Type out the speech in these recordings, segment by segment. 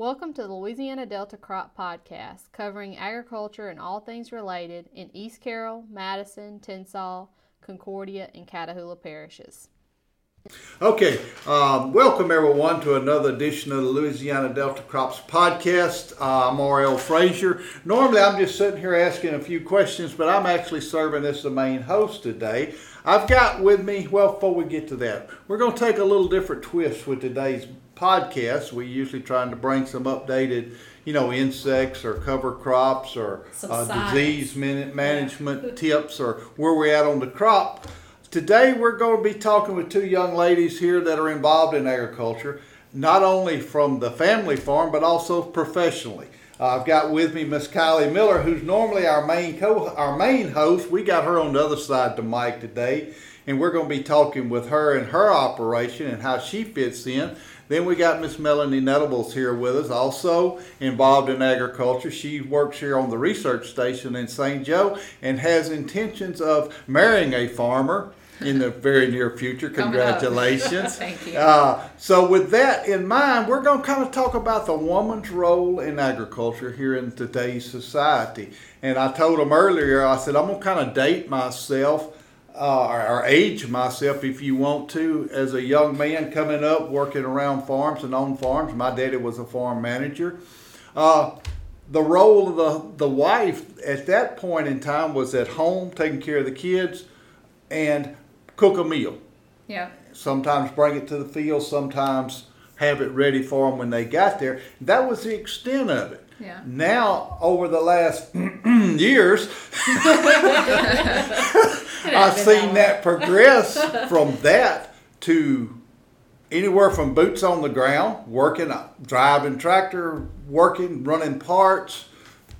Welcome to the Louisiana Delta Crop Podcast, covering agriculture and all things related in East Carroll, Madison, Tensas, Concordia, and Catahoula parishes. Okay, um, welcome everyone to another edition of the Louisiana Delta Crops Podcast. Uh, I'm R.L. Frazier. Normally I'm just sitting here asking a few questions, but I'm actually serving as the main host today. I've got with me, well, before we get to that, we're going to take a little different twist with today's podcast. We usually trying to bring some updated, you know, insects or cover crops or uh, disease man- management yeah. tips or where we're at on the crop. Today we're going to be talking with two young ladies here that are involved in agriculture, not only from the family farm but also professionally. Uh, I've got with me Miss Kylie Miller, who's normally our main co- our main host. We got her on the other side of the mic today, and we're going to be talking with her and her operation and how she fits in. Then we got Miss Melanie Nettables here with us, also involved in agriculture. She works here on the research station in St. Joe and has intentions of marrying a farmer in the very near future. Congratulations. Thank you. Uh, so, with that in mind, we're going to kind of talk about the woman's role in agriculture here in today's society. And I told them earlier, I said, I'm going to kind of date myself uh, or, or, age myself if you want to as a young man coming up working around farms and on farms. My daddy was a farm manager. Uh, the role of the, the wife at that point in time was at home taking care of the kids and cook a meal. Yeah. Sometimes bring it to the field, sometimes have it ready for them when they got there. That was the extent of it. Yeah. Now, over the last years, I've seen that progress from that to anywhere from boots on the ground, working, driving tractor, working, running parts,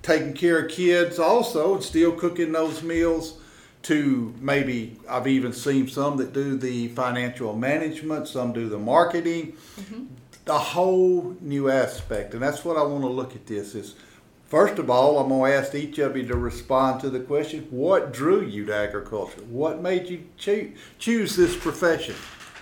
taking care of kids also, and still cooking those meals. To maybe I've even seen some that do the financial management, some do the marketing, mm-hmm. The whole new aspect, and that's what I want to look at. This is First of all, I'm going to ask each of you to respond to the question what drew you to agriculture? What made you choo- choose this profession?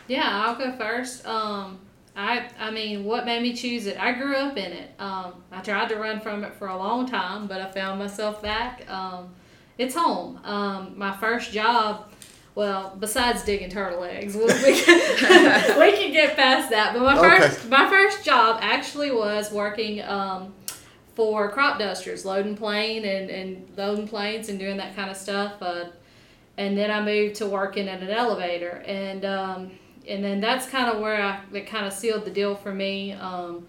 Yeah, I'll go first. Um, I, I mean, what made me choose it? I grew up in it. Um, I tried to run from it for a long time, but I found myself back. Um, it's home. Um, my first job, well, besides digging turtle eggs, we, we, can, we can get past that. But my okay. first, my first job actually was working um, for crop dusters, loading plane and, and loading planes and doing that kind of stuff. Uh, and then I moved to working at an elevator, and um, and then that's kind of where I it kind of sealed the deal for me um,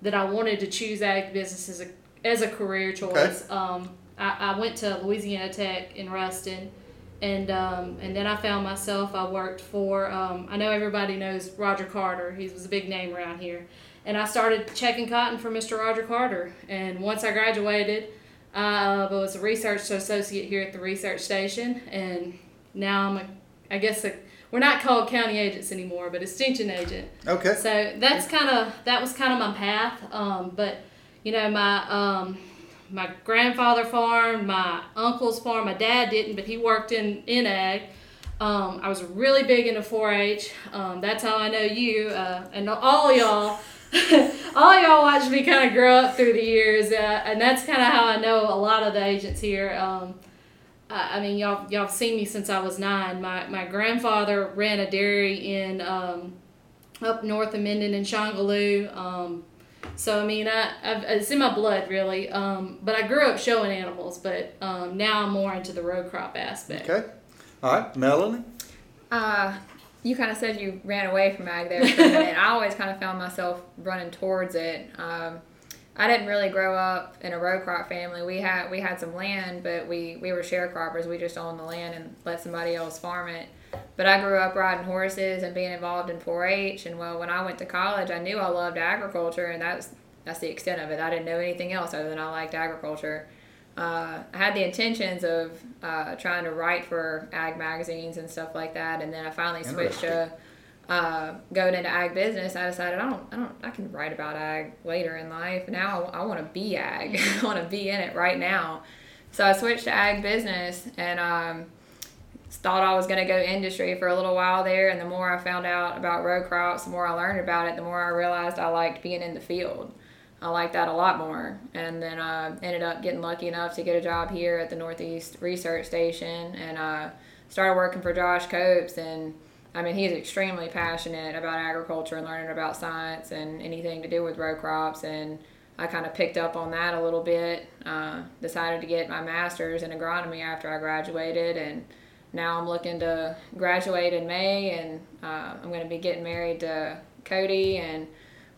that I wanted to choose ag business as a as a career choice. Okay. Um, I, I went to Louisiana Tech in Ruston, and um, and then I found myself I worked for um, I know everybody knows Roger Carter. He was a big name around here and I started checking cotton for Mr. Roger Carter. And once I graduated, I was a research associate here at the research station, and now I'm a, I guess a, we're not called county agents anymore, but extension agent. Okay. So that's kind of that was kind of my path. Um, but you know my um, my grandfather farmed, my uncle's farm. My dad didn't, but he worked in in ag. Um, I was really big into 4-H. Um, that's how I know you uh, and all y'all all y'all watched me kind of grow up through the years, uh, and that's kind of how I know a lot of the agents here. Um, I, I, mean, y'all y'all seen me since I was nine. My my grandfather ran a dairy in um, up north of Minden and Shongaloo. So I mean, I I've, it's in my blood really. Um, but I grew up showing animals, but um, now I'm more into the row crop aspect. Okay, all right, Melanie. Uh, you kind of said you ran away from ag there and. I always kind of found myself running towards it. Um, I didn't really grow up in a row crop family. We had we had some land, but we we were sharecroppers. We just owned the land and let somebody else farm it. But I grew up riding horses and being involved in 4-H. And well, when I went to college, I knew I loved agriculture, and that's that's the extent of it. I didn't know anything else other than I liked agriculture uh, I had the intentions of uh, trying to write for ag magazines and stuff like that, and then I finally switched to uh, going into ag business. I decided I don't, I don't, I can write about ag later in life. Now I, I want to be ag. I want to be in it right now. So I switched to ag business and um, thought I was going to go industry for a little while there. And the more I found out about row crops, the more I learned about it, the more I realized I liked being in the field. I liked that a lot more. And then I ended up getting lucky enough to get a job here at the Northeast Research Station and uh, started working for Josh Copes. And I mean, he's extremely passionate about agriculture and learning about science and anything to do with row crops. And I kind of picked up on that a little bit. Uh, decided to get my master's in agronomy after I graduated, and now I'm looking to graduate in May, and uh, I'm going to be getting married to Cody, and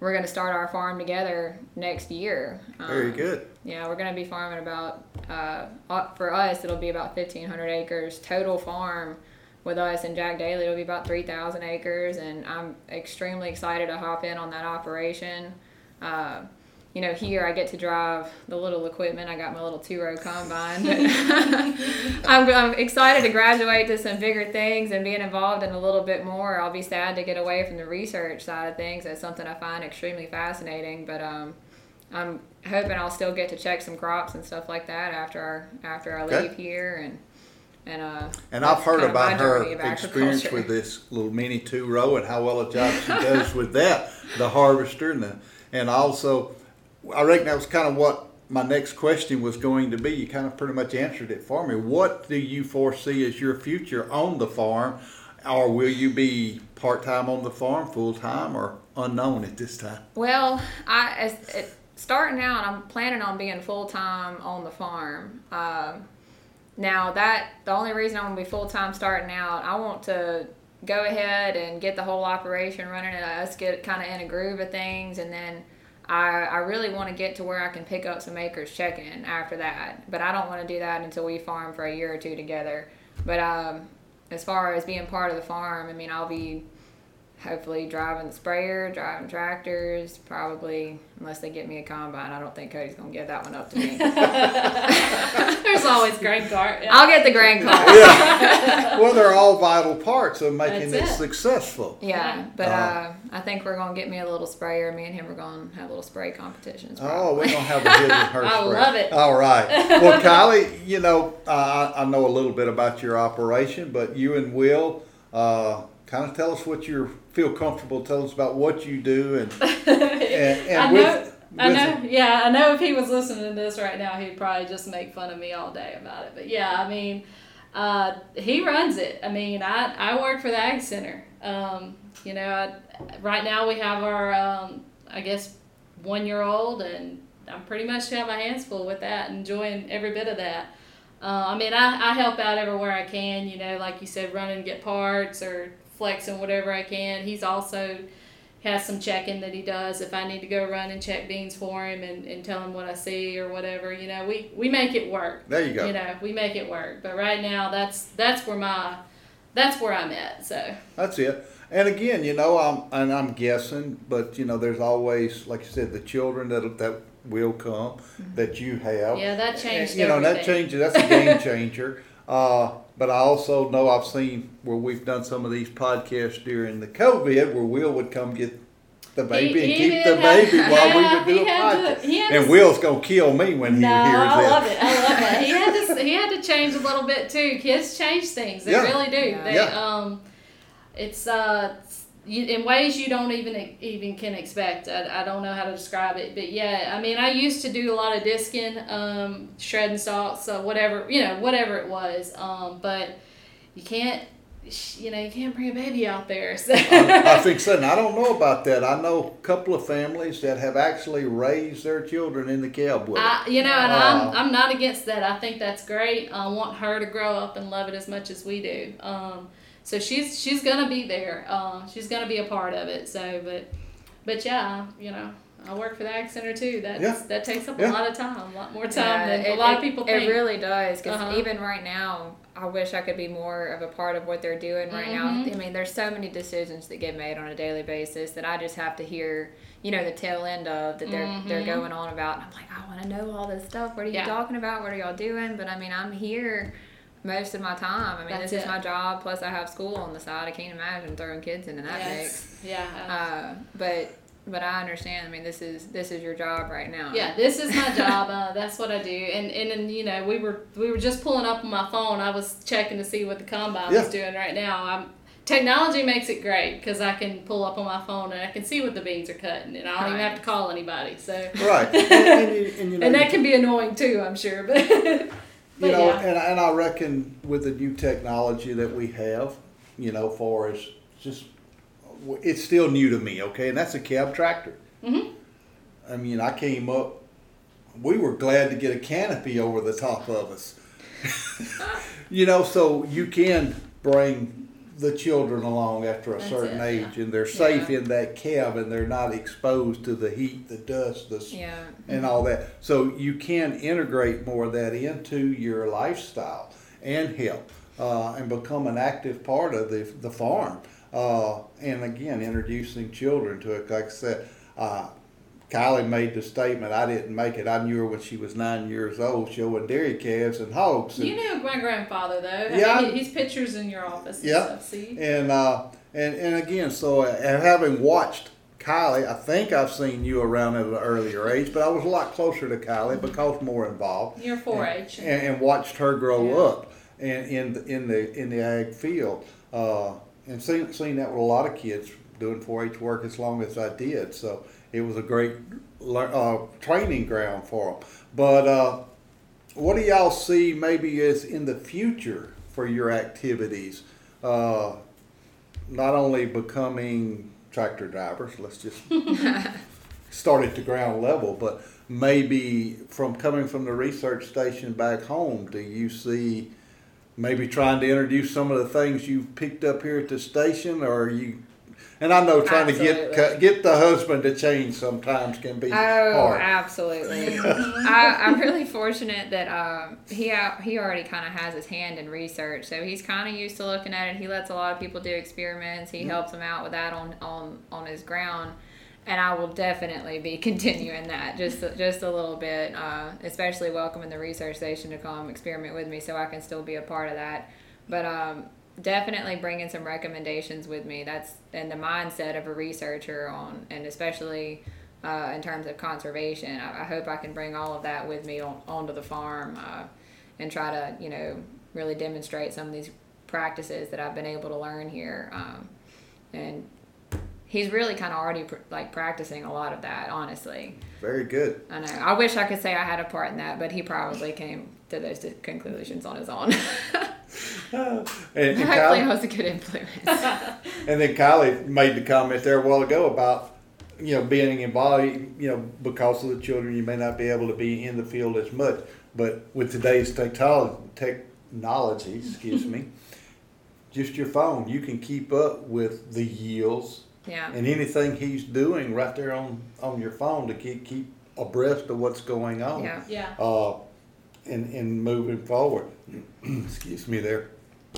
we're going to start our farm together next year. Very Um, good. Yeah, we're going to be farming about uh, uh, for us it'll be about 1,500 acres total farm. With us and Jack Daly, it'll be about 3,000 acres, and I'm extremely excited to hop in on that operation. Uh, you know, here I get to drive the little equipment. I got my little two row combine. I'm, I'm excited to graduate to some bigger things and being involved in a little bit more. I'll be sad to get away from the research side of things. That's something I find extremely fascinating. But um, I'm hoping I'll still get to check some crops and stuff like that after after I Okay. leave here and and uh. And I've heard kind of my about her experience with this little mini two row and how well a job she does with that, the harvester and the, and also, I reckon that was kind of what my next question was going to be. You kind of pretty much answered it for me. What do you foresee as your future on the farm? Or will you be part time on the farm, full time, or unknown at this time? Well, I as, it, starting out, I'm planning on being full time on the farm. Um, now that the only reason I'm gonna be full time starting out, I want to go ahead and get the whole operation running and us get kind of in a groove of things, and then I I really want to get to where I can pick up some acres checking after that. But I don't want to do that until we farm for a year or two together. But um, as far as being part of the farm, I mean, I'll be hopefully driving the sprayer, driving tractors, probably unless they get me a combine. I don't think Cody's gonna give that one up to me. There's always grain cart. Yeah. I'll get the grain car. Yeah. well, they're all vital parts of making That's it it. successful. Yeah, but Uh, uh, I think we're gonna get me a little sprayer. Me and him are gonna have a little spray competitions. Oh, we're gonna have a hit in her. I spray. love it. All right. Well, Kylie, you know, uh, I I know a little bit about your operation, but you and Will, uh, kind of tell us what you feel comfortable. Tell us about what you do and and, and I with, know. I with- know. Yeah, I know. If he was listening to this right now, he'd probably just make fun of me all day about it. But yeah, I mean, uh, he runs it. I mean, I I work for the Ag Center. Um, you know, I, right now we have our um, I guess one year old, and I'm pretty much have my hands full with that, enjoying every bit of that. Uh, I mean, I, I help out everywhere I can, you know, like you said, run and get parts or flexing whatever I can. He's also has some checking that he does if I need to go run and check beans for him and, and tell him what I see or whatever. You know, we, we make it work. there you go. You know, we make it work. But right now, that's that's where my that's where I'm at. So That's it. And again, you know, I'm and I'm guessing, but you know, there's always, like you said, the children that that will come that you have. yeah, that changed. You know, that changes. That's a game changer. Uh, but I also know I've seen where we've done some of these podcasts during the COVID, where Will would come get the baby He- and he keep the have- baby while we yeah, would do he a podcast. to- and to- Will's gonna kill me when he no, hears I that. love it. I love that. He had to he had to change a little bit too. Kids change things. They Yeah. really do. Yeah. They Yeah. um, it's uh. You, in ways you don't even even can expect. I, I don't know how to describe it, but yeah, I mean, I used to do a lot of disking, um, shredding stalks, so whatever you know, whatever it was. Um, but you can't, you know, you can't bring a baby out there. So. I, I think so. And I don't know about that. I know a couple of families that have actually raised their children in the cab with. I, you know, and Uh, I'm I'm not against that. I think that's great. I want her to grow up and love it as much as we do. Um, so she's she's gonna be there. Uh, she's gonna be a part of it. So, but but yeah, you know, I work for the Ag Center too. That's Yeah. that takes up Yeah. a lot of time, a lot more time Yeah, than it- a lot it- of people It really does, because Uh-huh. even right now, I wish I could be more of a part of what they're doing right now. Mhm. I mean, there's so many decisions that get made on a daily basis that I just have to hear, you know, the tail end of that they're they're Mhm. going on about. And I'm like, I want to know all this stuff. What are you Yeah. talking about? What are y'all doing? But I mean, I'm here most of my time. I mean, That's this is my job. Plus, I have school on the side. I can't imagine throwing kids into that mix. yes. Yeah. uh, but but I understand. I mean, this is this is your job right now. Yeah, this is my job. Uh, that's what I do. And, and and you know, we were we were just pulling up on my phone. I was checking to see what the combine Yeah. was doing right now. I'm technology makes it great because I can pull up on my phone and I can see what the beans are cutting, and I don't even have to call anybody. So Right. And, and, you, and, you know, and that can be annoying too, I'm sure. But you but know, yeah. and, and I reckon with the new technology that we have, you know, for as just, it's still new to me, okay? And that's a cab tractor. Mhm. I mean, I came up, we were glad to get a canopy over the top of us. you know, so you can bring the children along after a That's certain it, age and they're safe Yeah. in that cab and they're not exposed to the heat, the dust, the Yeah. and all that. So you can integrate more of that into your lifestyle and help uh, and become an active part of the the farm. Uh, and again, introducing children to it. Like I said, uh, Kylie made the statement. I didn't make it. I knew her when she was nine years old, showing dairy calves and hogs. And, you knew my grandfather though. Yeah. I mean, his pictures in your office. And Yeah. Stuff, see. and uh, and and again, so uh, and having watched Kylie, I think I've seen you around at an earlier age, but I was a lot closer to Kylie because more involved. You're 4-H. and, and watched her grow Yeah. up and in the, in the in the ag field uh, and seen seen that with a lot of kids doing 4-H work as long as I did. So it was a great uh, training ground for them. But uh, what do y'all see maybe as in the future for your activities? Uh, not only becoming tractor drivers, let's just start at the ground level, but maybe from coming from the research station back home, do you see maybe trying to introduce some of the things you've picked up here at the station, or are you? And I know trying to get get the husband to change sometimes can be Oh, hard. absolutely. I, I'm really fortunate that um, he he already kind of has his hand in research, so he's kind of used to looking at it. He lets a lot of people do experiments. He helps them out with that on on on his ground, and I will definitely be continuing that just just a little bit, uh, especially welcoming the research station to come experiment with me, so I can still be a part of that. But um, definitely bringing some recommendations with me. That's in the mindset of a researcher on, and especially uh, in terms of conservation. I, I hope I can bring all of that with me on, onto the farm uh, and try to, you know, really demonstrate some of these practices that I've been able to learn here. Um, and he's really kind of already pr- like practicing a lot of that, honestly. Very good. I know. I wish I could say I had a part in that, but he probably came to those conclusions on his own. And, and, Hopefully, I Kylie, was a good influence. and then Kylie made the comment there a while ago about you know being involved. You know because of the children, you may not be able to be in the field as much. But with today's technology, technology, excuse me, just your phone, you can keep up with the yields yeah. and anything he's doing right there on on your phone to keep keep abreast of what's going on. Yeah. Yeah. Uh, and and moving forward. excuse me there.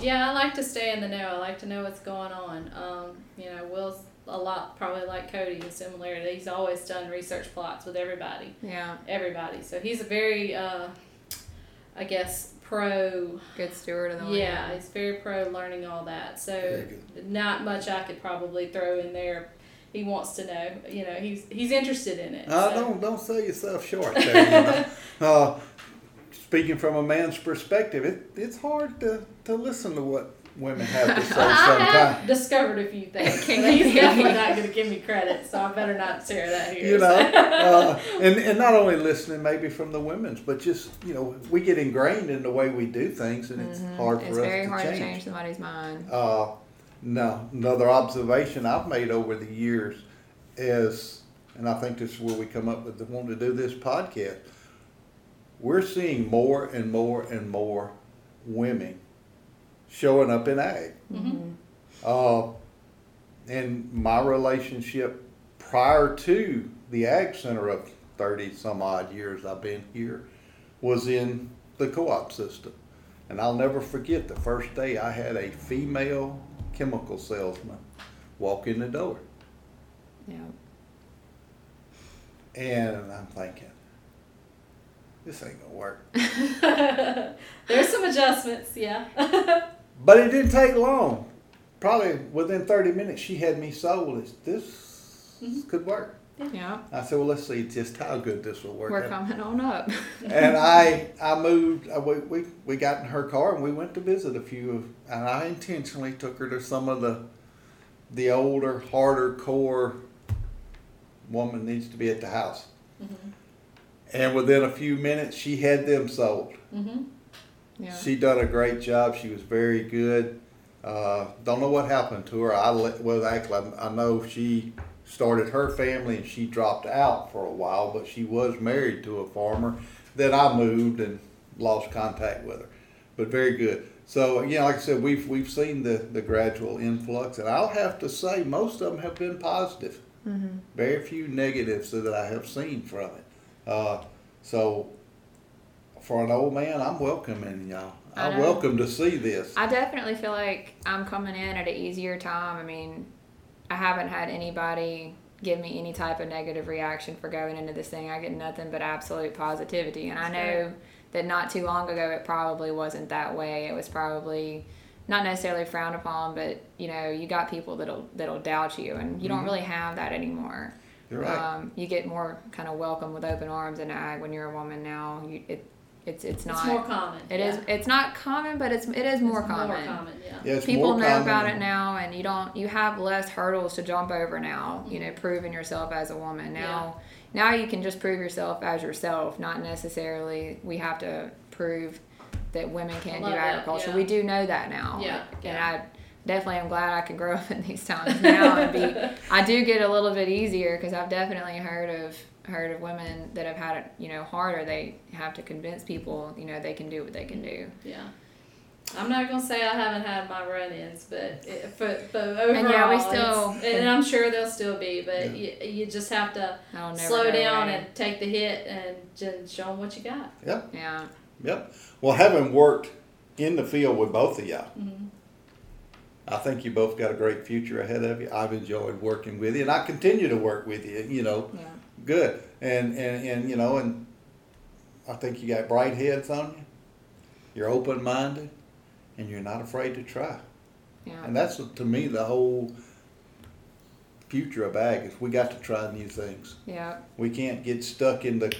Yeah, I like to stay in the know. I like to know what's going on. Um, you know, Will's a lot probably like Cody in similarity. He's always done research plots with everybody, Yeah. everybody. So he's a very, uh, I guess, pro. Good steward of the land. Yeah, he's very pro learning all that. So not much I could probably throw in there. He wants to know. You know, he's he's interested in it. Uh, so. don't don't sell yourself short there. You know? uh, speaking from a man's perspective, it, it's hard to, to listen to what women have to say I sometimes. have discovered a few things. but he's definitely not going to give me credit, so I better not share that here. You know, uh, and and not only listening maybe from the women's, but just you know, we get ingrained in the way we do things, and it's hard for It's us very to hard change. to change somebody's mind. Uh, no, another observation I've made over the years is, and I think this is where we come up with the wanting to do this podcast. We're seeing more and more and more women showing up in ag. Mhm. Uh, and my relationship prior to the ag center of 30 some odd years I've been here was in the co-op system. And I'll never forget the first day I had a female chemical salesman walk in the door. Yeah. And I'm thinking, this ain't gonna work. There's some adjustments, yeah. But it didn't take long. Probably within 30 minutes, she had me sold. as This Mhm. could work. Yeah, I said, well, let's see just how good this will work. we're out. coming on up. and I I moved. uh, We, we we got in her car and we went to visit a few of. And I intentionally took her to some of the the older, harder core woman needs to be at the house. Mm-hmm. And within a few minutes, she had them sold. Mm-hmm. Yeah. She done a great job. She was very good. Uh, don't know what happened to her. I let, well, actually, I, I know she started her family and she dropped out for a while, but she was married to a farmer. Then I moved and lost contact with her, but very good. So you know, like I said, we've we've seen the the gradual influx, and I'll have to say most of them have been positive. Mm-hmm. Very few negatives that I have seen from it. Uh, so for an old man, I'm welcoming y'all. I I'm know. welcome to see this. I definitely feel like I'm coming in at an easier time. I mean, I haven't had anybody give me any type of negative reaction for going into this thing. I get nothing but absolute positivity. And I know that not too long ago it probably wasn't that way. It was probably not necessarily frowned upon, but you know, you got people that'll that'll doubt you and you don't Mhm. really have that anymore. You're right. Um, you get more kind of welcome with open arms in ag when you're a woman now. You, it, it's it's not It's more common. it yeah. is. It's not common, but it's it is more It's common. More common, yeah. yeah, it's People more know common about it now, and you don't. You have less hurdles to jump over now. You know, proving yourself as a woman now. Now you can just prove yourself as yourself. Not necessarily we have to prove that women can't do love that, agriculture. yeah. We do know that now. Yeah, And yeah. I definitely I'm glad I can grow up in these times now and be. I do get a little bit easier because I've definitely heard of heard of women that have had it you know harder. They have to convince people you know they can do what they can do. Yeah. I'm not gonna say I haven't had my run-ins, but it, but, but overall, And yeah, we still- and I'm sure they'll still be, but you, you just have to slow down away. and take the hit and just show them what you got. Yep. yeah. Yep. Well, having worked in the field with both of y'all, Mhm. I think you both got a great future ahead of you. I've enjoyed working with you, and I continue to work with you. You know, Yeah. good, and and and you know, and I think you got bright heads on you. You're open minded, and you're not afraid to try. Yeah. And that's to me the whole future of ag is we got to try new things. Yeah. We can't get stuck in the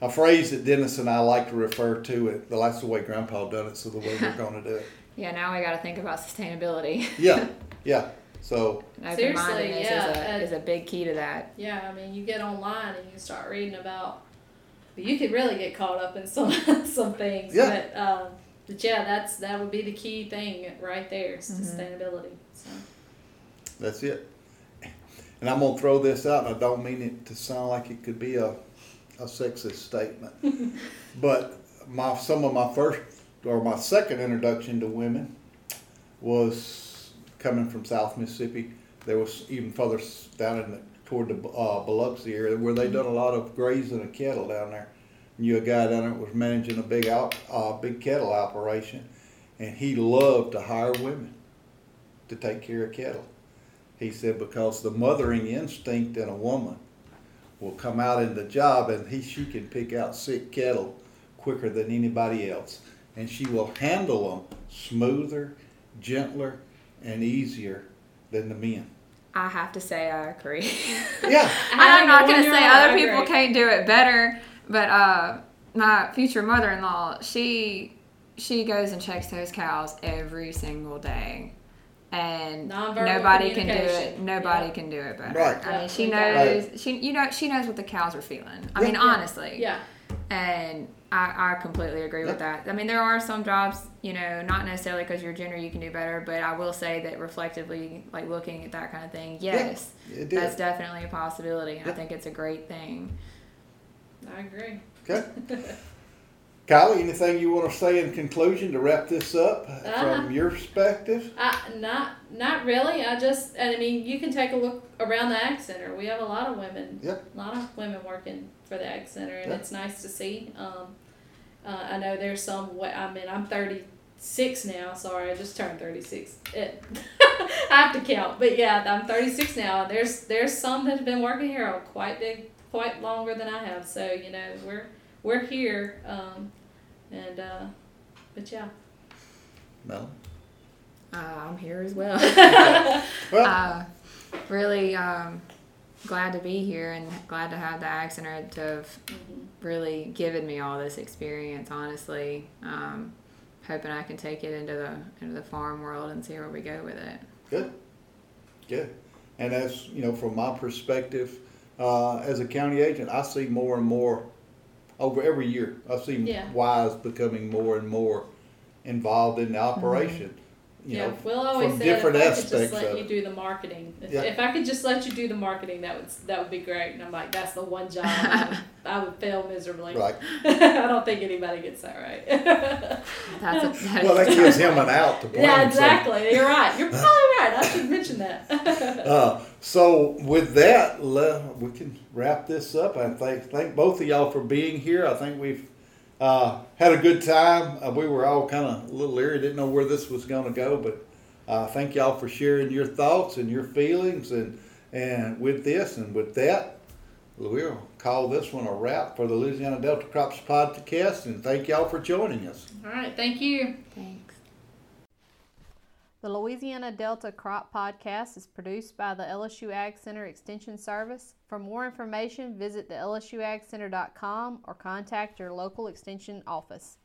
a phrase that Dennis and I like to refer to it. That's the way Grandpa done it, so the way we're going to do it. Yeah, now we got to think about sustainability. Yeah, yeah. So Open Seriously, mindedness yeah, is, a, uh, is a big key to that. Yeah, I mean, you get online and you start reading about. But you could really get caught up in some some things. Yeah. But, um, but yeah, that's that would be the key thing right there, is Mhm. sustainability. So. that's it. And I'm gonna throw this out, and I don't mean it to sound like it could be a, a sexist statement, but my some of my first or my second introduction to women was coming from South Mississippi. There was even further down in the, toward the uh, Biloxi area where they done a lot of grazing of cattle down there. Knew a guy down there was managing a big out uh, big cattle operation, and he loved to hire women to take care of cattle. He said because the mothering instinct in a woman will come out in the job, and he she can pick out sick cattle quicker than anybody else, and she will handle them smoother, gentler, and easier than the men. I have to say I agree. Yeah, I'm not going to say other I people agree. can't do it better, but uh, my future mother-in-law, she she goes and checks those cows every single day. And Nonverbal nobody can do it. Nobody Yeah. can do it better. Right. I mean, she knows. got She you know she knows what the cows are feeling. I Yeah. mean, Yeah. honestly. Yeah. And I, I completely agree with that. I mean, there are some jobs, you know, not necessarily because you're gender you can do better, but I will say that reflectively, like looking at that kind of thing, yes, it that's definitely a possibility. And Yeah. I think it's a great thing. I agree. Okay. Kylie, anything you want to say in conclusion to wrap this up Uh-huh. from your perspective? I, not not really. I just and I mean you can take a look around the ag center. We have a lot of women. Yep. A lot of women working for the ag center, and Yep. it's nice to see. Um, uh, I know there's some. wa- I mean, I'm 36 now. Sorry, I just turned 36. It, I have to count, but yeah, I'm 36 now. There's there's some that have been working here quite big, quite longer than I have. So you know we're we're here, um, and uh, but yeah. No. Uh, I'm here as well. Well, uh, really, um, glad to be here and glad to have the Ag Center to have really given me all this experience. Honestly, um, hoping I can take it into the into the farm world and see where we go with it. Good, good. And as, you know, from my perspective, uh, as a county agent, I see more and more over every year. I see Yeah. Wise becoming more and more involved in the operation. You yeah, know, Will always from said different if I could just let of you do the marketing. If, Yeah. if I could just let you do the marketing, that would that would be great. And I'm like, that's the one job I would, I would fail miserably. Right. I don't think anybody gets that right. That's a, that Well, that is- gives him an out to blame. yeah, so- exactly. You're right. You're probably right. I should mention that. Uh, so with that, we can wrap this up. I thank thank both of y'all for being here. I think we've uh, had a good time. Uh, we were all kind of a little leery, didn't know where this was going to go, but uh, thank y'all for sharing your thoughts and your feelings and and with this and with that, we'll call this one a wrap for the Louisiana Delta Crops podcast. And thank y'all for joining us. All right. Thank you. Thanks. The Louisiana Delta Crop Podcast is produced by the LSU Ag Center Extension Service. For more information, visit the lsuagcenter.com or contact your local extension office.